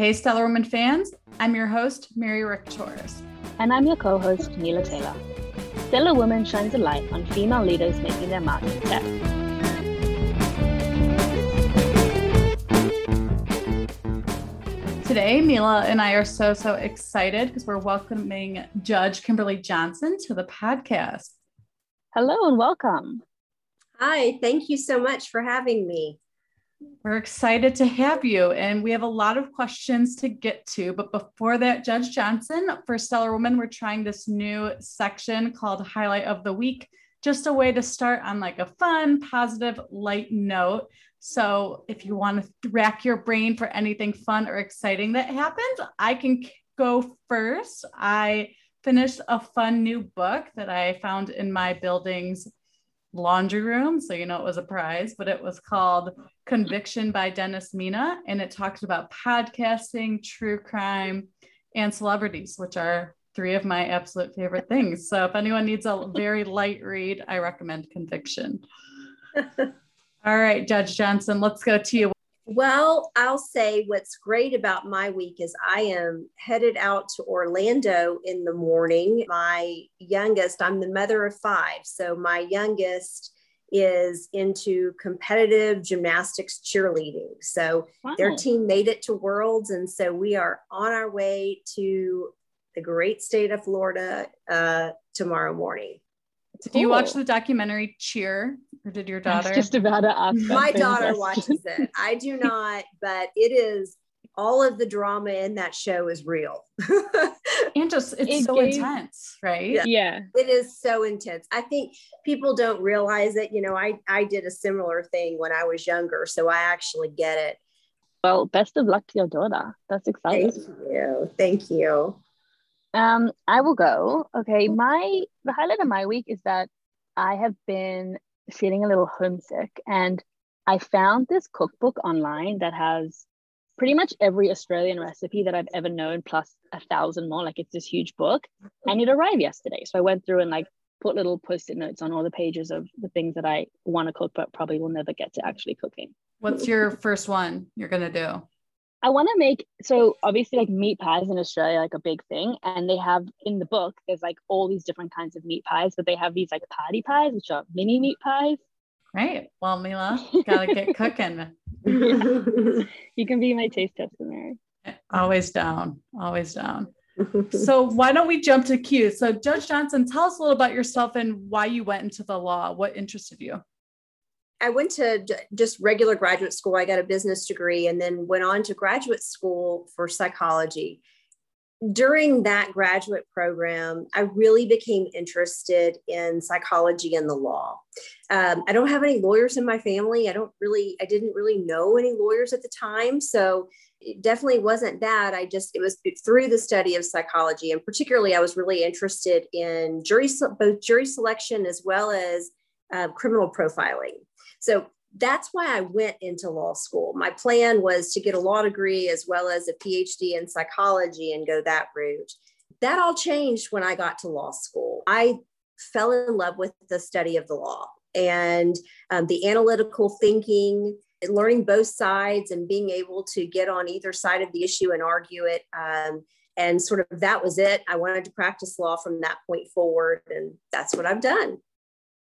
Hey, Stellar Woman fans. I'm your host, Mary Rick Torres. And I'm your co host, Mila Taylor. Stellar Woman shines a light on female leaders making their mark in tech. Today, Mila and I are so, so excited because we're welcoming Judge Kimberly Johnson to the podcast. Hello and welcome. Hi, thank you so much for having me. We're excited to have you, and we have a lot of questions to get to. But before that, Judge Johnson, for Stellar Woman, we're trying this new section called Highlight of the Week, just a way to start on like a fun, positive, light note. So if you want to rack your brain for anything fun or exciting that happened, I can go first. I finished a fun new book that I found in my building's laundry room. So, you know, it was a prize, but it was called Conviction by Denise Mina. And it talks about podcasting, true crime, and celebrities, which are three of my absolute favorite things. So, if anyone needs a very light read, I recommend Conviction. All right, Judge Johnson, let's go to you. Well, I'll say what's great about my week is I am headed out to Orlando in the morning. My youngest, I'm the mother of five. So my youngest is into competitive gymnastics cheerleading. So wow. their team made it to Worlds. And so we are on our way to the great state of Florida uh, tomorrow morning. Cool. Do you watch the documentary Cheer? Or did your daughter? just about to ask. My daughter watches it. I do not, but it is all of the drama in that show is real. and just it's it so gave, intense, right? Yeah. yeah. It is so intense. I think people don't realize it. You know, I I did a similar thing when I was younger, so I actually get it. Well, best of luck to your daughter. That's exciting. Thank you. Thank you. Um, I will go. Okay, my the highlight of my week is that I have been feeling a little homesick and I found this cookbook online that has pretty much every Australian recipe that I've ever known, plus a thousand more. Like it's this huge book, and it arrived yesterday. So I went through and like put little post-it notes on all the pages of the things that I want to cook, but probably will never get to actually cooking. What's your first one you're gonna do? I want to make so obviously like meat pies in Australia like a big thing, and they have in the book there's like all these different kinds of meat pies, but they have these like party pies, which are mini meat pies. Right. Well, Mila, gotta get cooking. you can be my taste tester, Mary. Always down. Always down. so why don't we jump to Q? So Judge Johnson, tell us a little about yourself and why you went into the law. What interested you? I went to just regular graduate school. I got a business degree and then went on to graduate school for psychology. During that graduate program, I really became interested in psychology and the law. Um, I don't have any lawyers in my family. I don't really, I didn't really know any lawyers at the time. So it definitely wasn't that. I just, it was through the study of psychology. And particularly, I was really interested in jury, both jury selection as well as uh, criminal profiling. So that's why I went into law school. My plan was to get a law degree as well as a PhD in psychology and go that route. That all changed when I got to law school. I fell in love with the study of the law and um, the analytical thinking, learning both sides and being able to get on either side of the issue and argue it. Um, and sort of that was it. I wanted to practice law from that point forward, and that's what I've done.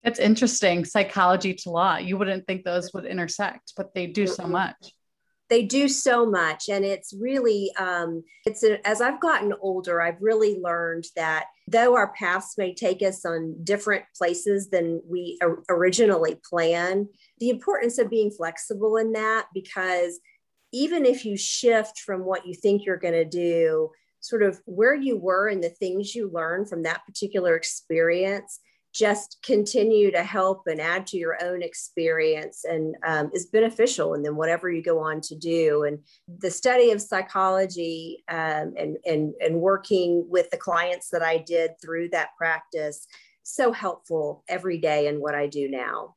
It's interesting. Psychology to law. You wouldn't think those would intersect, but they do so much. They do so much. And it's really, um, it's a, as I've gotten older, I've really learned that though our paths may take us on different places than we originally plan, the importance of being flexible in that, because even if you shift from what you think you're going to do, sort of where you were and the things you learn from that particular experience just continue to help and add to your own experience and um, is beneficial and then whatever you go on to do and the study of psychology um, and, and and working with the clients that i did through that practice so helpful every day in what i do now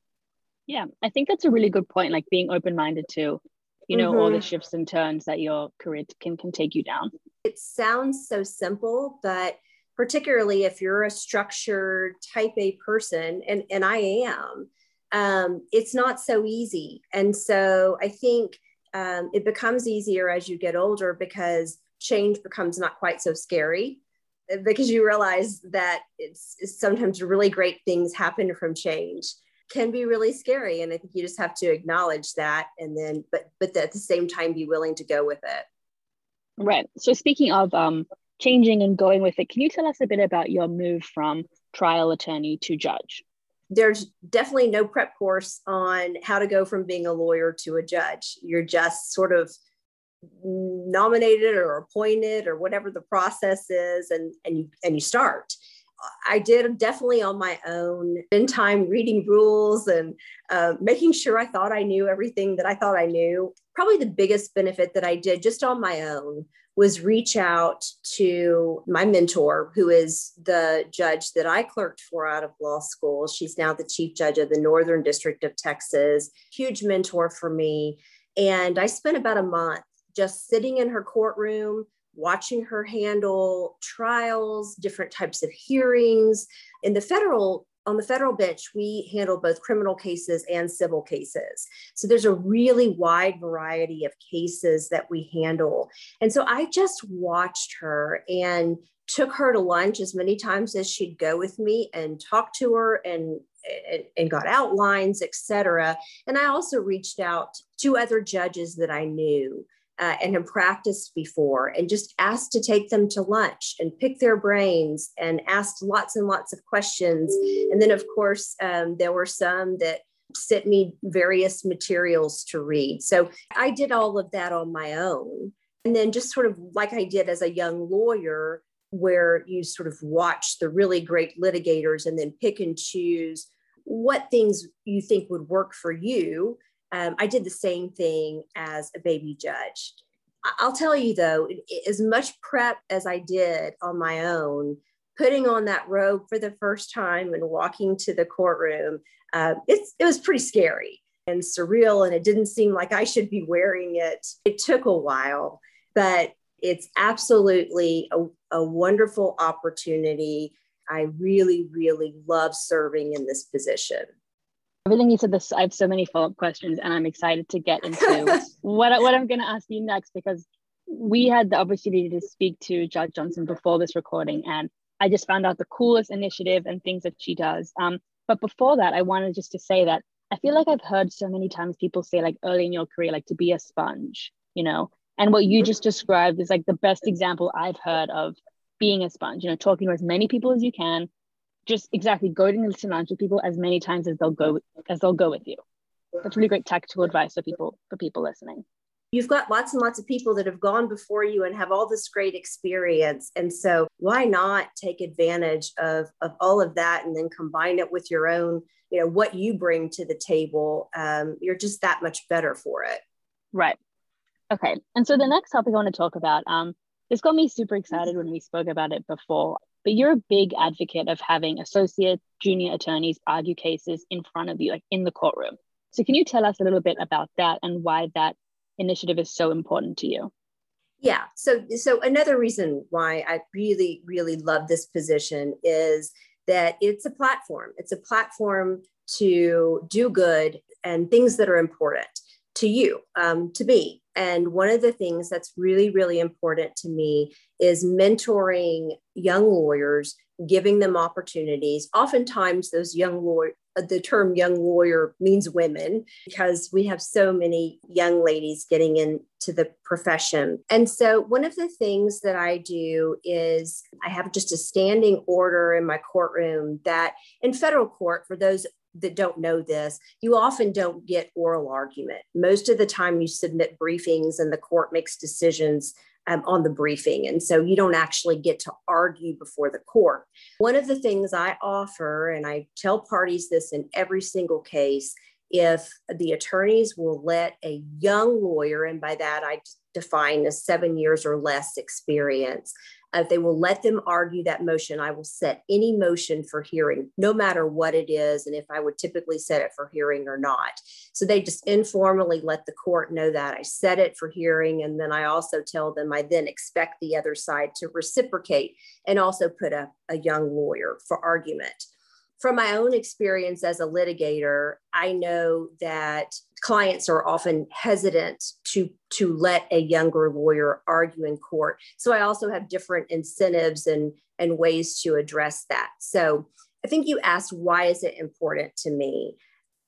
yeah i think that's a really good point like being open-minded to you know mm-hmm. all the mm-hmm. shifts and turns that your career can can take you down it sounds so simple but particularly if you're a structured type A person, and, and I am, um, it's not so easy. And so I think um, it becomes easier as you get older because change becomes not quite so scary uh, because you realize that it's, it's sometimes really great things happen from change. Can be really scary and i think you just have to acknowledge that and then but but at the same time be willing to go with it. Right. So speaking of um changing and going with it. Can you tell us a bit about your move from trial attorney to judge? There's definitely no prep course on how to go from being a lawyer to a judge. You're just sort of nominated or appointed or whatever the process is and and you and you start. I did definitely on my own, in time reading rules and uh, making sure I thought I knew everything that I thought I knew. Probably the biggest benefit that I did just on my own was reach out to my mentor, who is the judge that I clerked for out of law school. She's now the chief judge of the Northern District of Texas, huge mentor for me. And I spent about a month just sitting in her courtroom, watching her handle trials, different types of hearings. In the federal on the federal bench, we handle both criminal cases and civil cases. So there's a really wide variety of cases that we handle. And so I just watched her and took her to lunch as many times as she'd go with me and talked to her and and, and got outlines, etc. And I also reached out to other judges that I knew uh, and have practiced before and just asked to take them to lunch and pick their brains and asked lots and lots of questions. And then, of course, um, there were some that sent me various materials to read. So I did all of that on my own. And then, just sort of like I did as a young lawyer, where you sort of watch the really great litigators and then pick and choose what things you think would work for you um, I did the same thing as a baby judge. I'll tell you though, as much prep as I did on my own, putting on that robe for the first time and walking to the courtroom, uh, it's, it was pretty scary and surreal. And it didn't seem like I should be wearing it. It took a while, but it's absolutely a, a wonderful opportunity. I really, really love serving in this position everything you said this i have so many follow-up questions and i'm excited to get into what, what i'm going to ask you next because we had the opportunity to speak to judge johnson before this recording and i just found out the coolest initiative and things that she does. Um, but before that i wanted just to say that i feel like i've heard so many times people say like early in your career like to be a sponge you know and what you just described is like the best example i've heard of being a sponge you know talking to as many people as you can just exactly go to listen with people as many times as they'll go as they'll go with you. That's really great tactical advice for people for people listening. You've got lots and lots of people that have gone before you and have all this great experience. And so why not take advantage of, of all of that and then combine it with your own, you know, what you bring to the table? Um, you're just that much better for it. Right. Okay. And so the next topic I want to talk about, um, this got me super excited when we spoke about it before but you're a big advocate of having associate junior attorneys argue cases in front of you like in the courtroom. So can you tell us a little bit about that and why that initiative is so important to you? Yeah. So so another reason why i really really love this position is that it's a platform. It's a platform to do good and things that are important to you um, to me. And one of the things that's really, really important to me is mentoring young lawyers, giving them opportunities. Oftentimes, those young lawyers, uh, the term young lawyer means women because we have so many young ladies getting into the profession. And so, one of the things that I do is I have just a standing order in my courtroom that in federal court, for those that don't know this, you often don't get oral argument. Most of the time, you submit briefings and the court makes decisions um, on the briefing. And so you don't actually get to argue before the court. One of the things I offer, and I tell parties this in every single case, if the attorneys will let a young lawyer, and by that I define as seven years or less experience, if they will let them argue that motion, I will set any motion for hearing, no matter what it is, and if I would typically set it for hearing or not. So they just informally let the court know that I set it for hearing. And then I also tell them I then expect the other side to reciprocate and also put a, a young lawyer for argument. From my own experience as a litigator, I know that clients are often hesitant to, to let a younger lawyer argue in court. So I also have different incentives and, and ways to address that. So I think you asked, why is it important to me?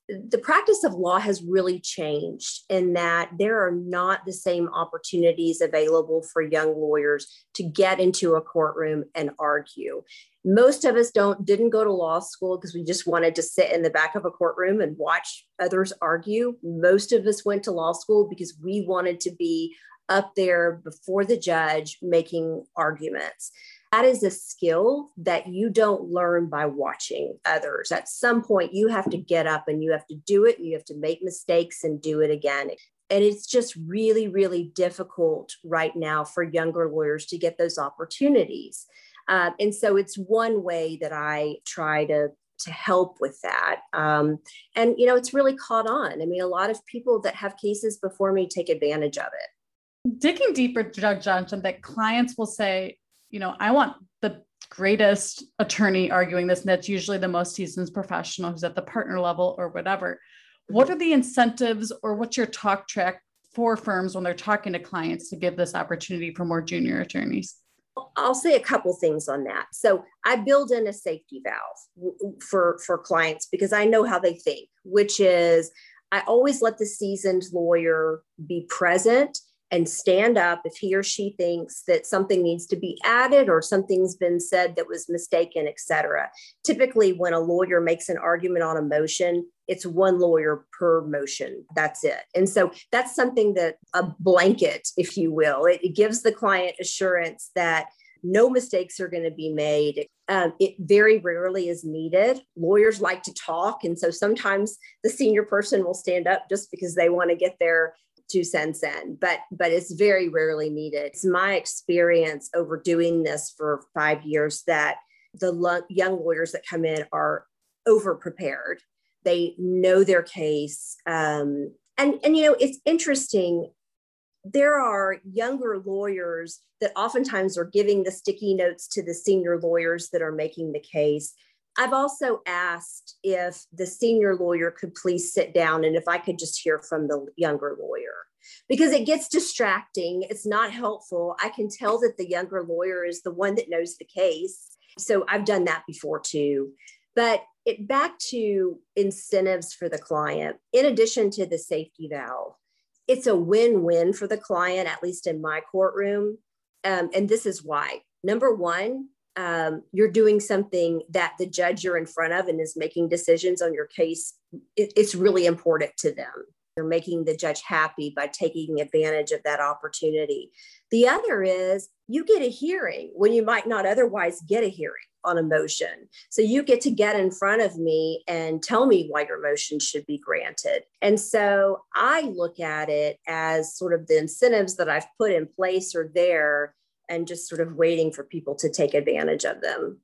The practice of law has really changed in that there are not the same opportunities available for young lawyers to get into a courtroom and argue. Most of us don't didn't go to law school because we just wanted to sit in the back of a courtroom and watch others argue. Most of us went to law school because we wanted to be up there before the judge making arguments that is a skill that you don't learn by watching others. At some point, you have to get up and you have to do it. And you have to make mistakes and do it again. And it's just really, really difficult right now for younger lawyers to get those opportunities. Uh, and so it's one way that I try to to help with that. Um, and you know, it's really caught on. I mean, a lot of people that have cases before me take advantage of it. Digging deeper, Judge Johnson, that clients will say, you know, I want the greatest attorney arguing this, and that's usually the most seasoned professional who's at the partner level or whatever. What are the incentives or what's your talk track for firms when they're talking to clients to give this opportunity for more junior attorneys? I'll say a couple things on that. So I build in a safety valve for for clients because I know how they think, which is I always let the seasoned lawyer be present and stand up if he or she thinks that something needs to be added or something's been said that was mistaken, etc. Typically, when a lawyer makes an argument on a motion, it's one lawyer per motion. That's it. And so that's something that a blanket, if you will, it, it gives the client assurance that no mistakes are going to be made. Um, it very rarely is needed. Lawyers like to talk. And so sometimes the senior person will stand up just because they want to get their two cents in, but but it's very rarely needed. It's my experience over doing this for five years that the lo- young lawyers that come in are over prepared. They know their case, um, and and you know it's interesting. There are younger lawyers that oftentimes are giving the sticky notes to the senior lawyers that are making the case. I've also asked if the senior lawyer could please sit down and if I could just hear from the younger lawyer because it gets distracting. It's not helpful. I can tell that the younger lawyer is the one that knows the case. So I've done that before too. But it back to incentives for the client, in addition to the safety valve, it's a win win for the client, at least in my courtroom. Um, and this is why. Number one, um, you're doing something that the judge you're in front of and is making decisions on your case, it, it's really important to them. You're making the judge happy by taking advantage of that opportunity. The other is you get a hearing when you might not otherwise get a hearing on a motion. So you get to get in front of me and tell me why your motion should be granted. And so I look at it as sort of the incentives that I've put in place are there and just sort of waiting for people to take advantage of them.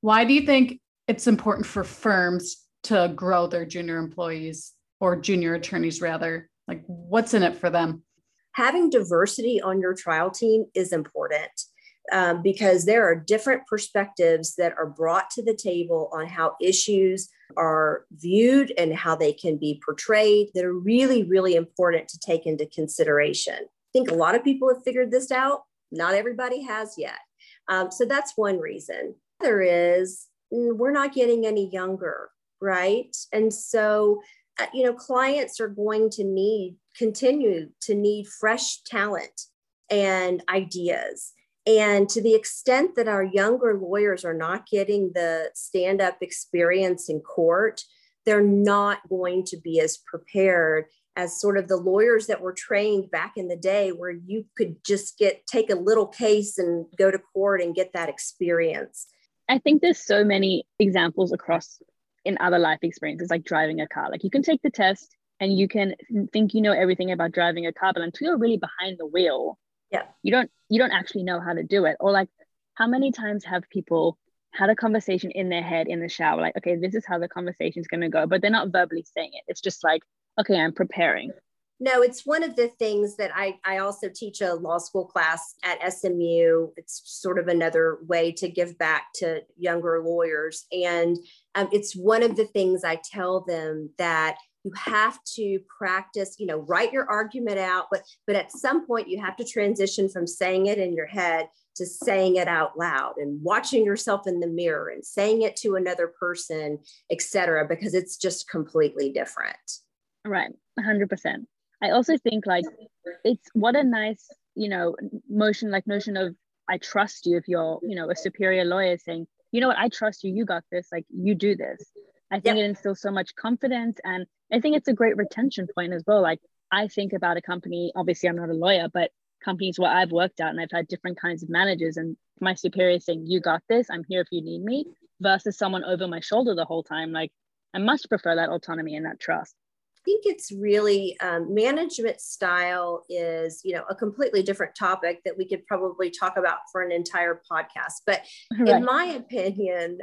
Why do you think it's important for firms to grow their junior employees or junior attorneys rather? Like what's in it for them? Having diversity on your trial team is important. Um, because there are different perspectives that are brought to the table on how issues are viewed and how they can be portrayed that are really, really important to take into consideration. I think a lot of people have figured this out. Not everybody has yet. Um, so that's one reason. There is is we're not getting any younger, right? And so, uh, you know, clients are going to need continue to need fresh talent and ideas. And to the extent that our younger lawyers are not getting the stand up experience in court, they're not going to be as prepared as sort of the lawyers that were trained back in the day where you could just get take a little case and go to court and get that experience. I think there's so many examples across in other life experiences like driving a car. Like you can take the test and you can think you know everything about driving a car but until you're really behind the wheel yeah. you don't you don't actually know how to do it. Or like how many times have people had a conversation in their head in the shower? Like okay this is how the conversation is going to go but they're not verbally saying it. It's just like okay, I'm preparing. no, it's one of the things that I, I also teach a law school class at SMU. It's sort of another way to give back to younger lawyers. And um, it's one of the things I tell them that you have to practice, you know, write your argument out, but, but at some point you have to transition from saying it in your head to saying it out loud and watching yourself in the mirror and saying it to another person, et cetera, because it's just completely different. Right, 100%. I also think like it's what a nice, you know, motion like notion of I trust you if you're, you know, a superior lawyer saying, you know what, I trust you, you got this, like you do this. I think yep. it instills so much confidence and I think it's a great retention point as well. Like I think about a company, obviously I'm not a lawyer, but companies where I've worked at and I've had different kinds of managers and my superior saying, You got this, I'm here if you need me, versus someone over my shoulder the whole time. Like I much prefer that autonomy and that trust think it's really um, management style is you know a completely different topic that we could probably talk about for an entire podcast. But right. in my opinion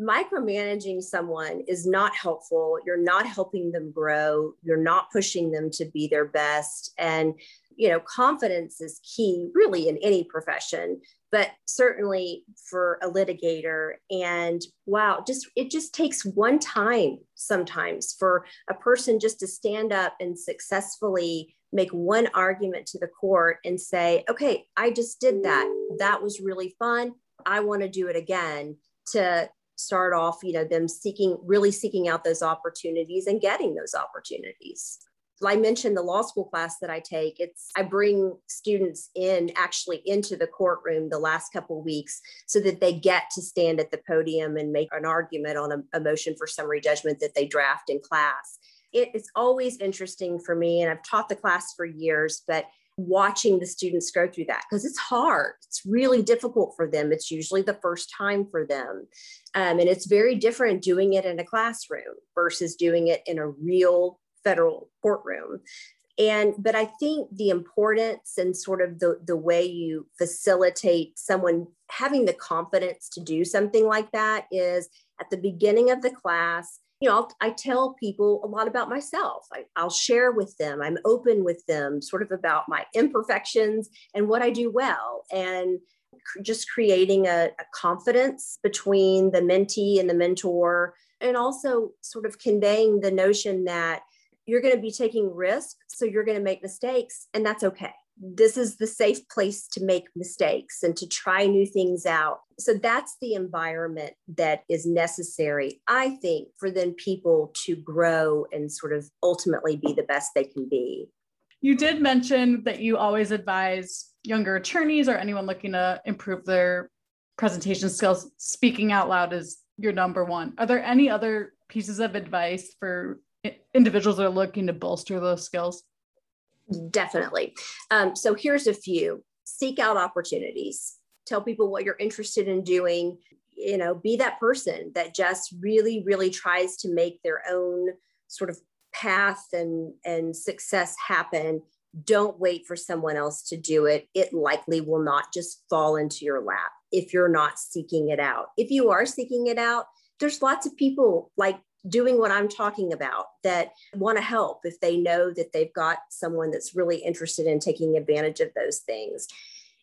micromanaging someone is not helpful. You're not helping them grow. You're not pushing them to be their best. And you know confidence is key really in any profession but certainly for a litigator. And wow just it just takes one time sometimes for a person just to stand up and successfully make one argument to the court and say okay i just did that. That was really fun. I want to do it again to start off you know them seeking really seeking out those opportunities and getting those opportunities I mentioned the law school class that I take. It's I bring students in actually into the courtroom the last couple weeks so that they get to stand at the podium and make an argument on a, a motion for summary judgment that they draft in class. It is always interesting for me, and I've taught the class for years, but watching the students go through that because it's hard. It's really difficult for them. It's usually the first time for them. Um, and it's very different doing it in a classroom versus doing it in a real federal courtroom. And but i think the importance and sort of the the way you facilitate someone having the confidence to do something like that is at the beginning of the class you know I'll, i tell people a lot about myself. I, i'll share with them. I'm open with them sort of about my imperfections and what i do well and just creating a, a confidence between the mentee and the mentor and also sort of conveying the notion that you're going to be taking risks. So you're going to make mistakes, and that's okay. This is the safe place to make mistakes and to try new things out. So that's the environment that is necessary, I think, for then people to grow and sort of ultimately be the best they can be. You did mention that you always advise younger attorneys or anyone looking to improve their presentation skills. Speaking out loud is your number one. Are there any other pieces of advice for individuals are looking to bolster those skills? Definitely. Um, so here's a few seek out opportunities, tell people what you're interested in doing. You know, be that person that just really, really tries to make their own sort of path and, and success happen. Don't wait for someone else to do it. It likely will not just fall into your lap if you're not seeking it out. If you are seeking it out, there's lots of people like doing what I'm talking about that want to help if they know that they've got someone that's really interested in taking advantage of those things.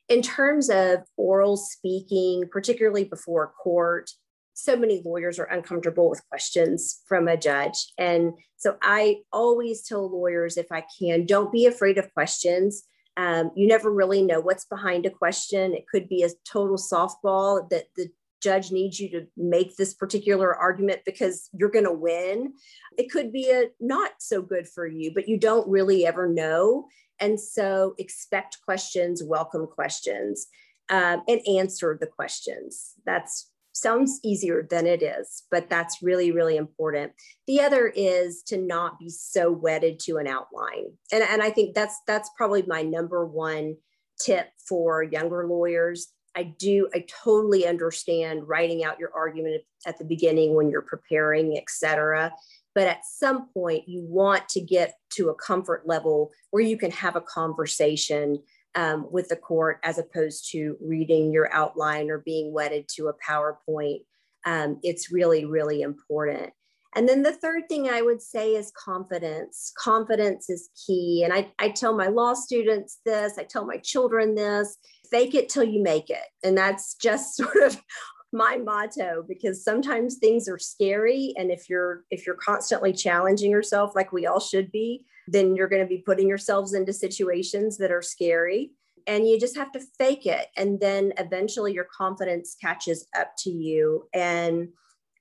In terms of oral speaking, particularly before court, so many lawyers are uncomfortable with questions from a judge. And so I always tell lawyers, if I can, don't be afraid of questions. Um, you never really know what's behind a question. It could be a total softball that the judge needs you to make this particular argument because you're going to win. It could be a not so good for you, but you don't really ever know. And so expect questions, welcome questions, um, and answer the questions. That's sounds easier than it is, but that's really, really important. The other is to not be so wedded to an outline. And, and I think that's that's probably my number one tip for younger lawyers I do, I totally understand writing out your argument at the beginning when you're preparing, et cetera. But at some point, you want to get to a comfort level where you can have a conversation um, with the court as opposed to reading your outline or being wedded to a PowerPoint. Um, it's really, really important. And then the third thing I would say is confidence. Confidence is key. And I, I tell my law students this, I tell my children this fake it till you make it. And that's just sort of my motto because sometimes things are scary and if you're if you're constantly challenging yourself like we all should be then you're going to be putting yourselves into situations that are scary and you just have to fake it and then eventually your confidence catches up to you and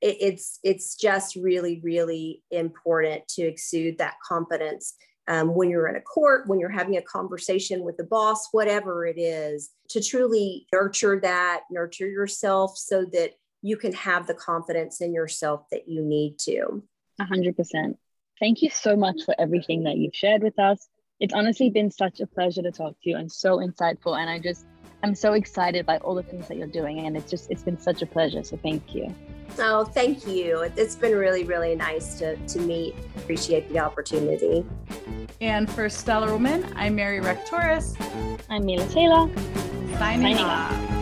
it, it's it's just really really important to exude that confidence um, when you're in a court when you're having a conversation with the boss whatever it is to truly nurture that nurture yourself so that you can have the confidence in yourself that you need to 100% thank you so much for everything that you've shared with us it's honestly been such a pleasure to talk to you and so insightful. And I just, I'm so excited by all the things that you're doing. And it's just, it's been such a pleasure. So thank you. Oh, thank you. It's been really, really nice to, to meet. Appreciate the opportunity. And for Stellar Woman, I'm Mary Rectoris. I'm Mila Taylor. Signing, Signing off.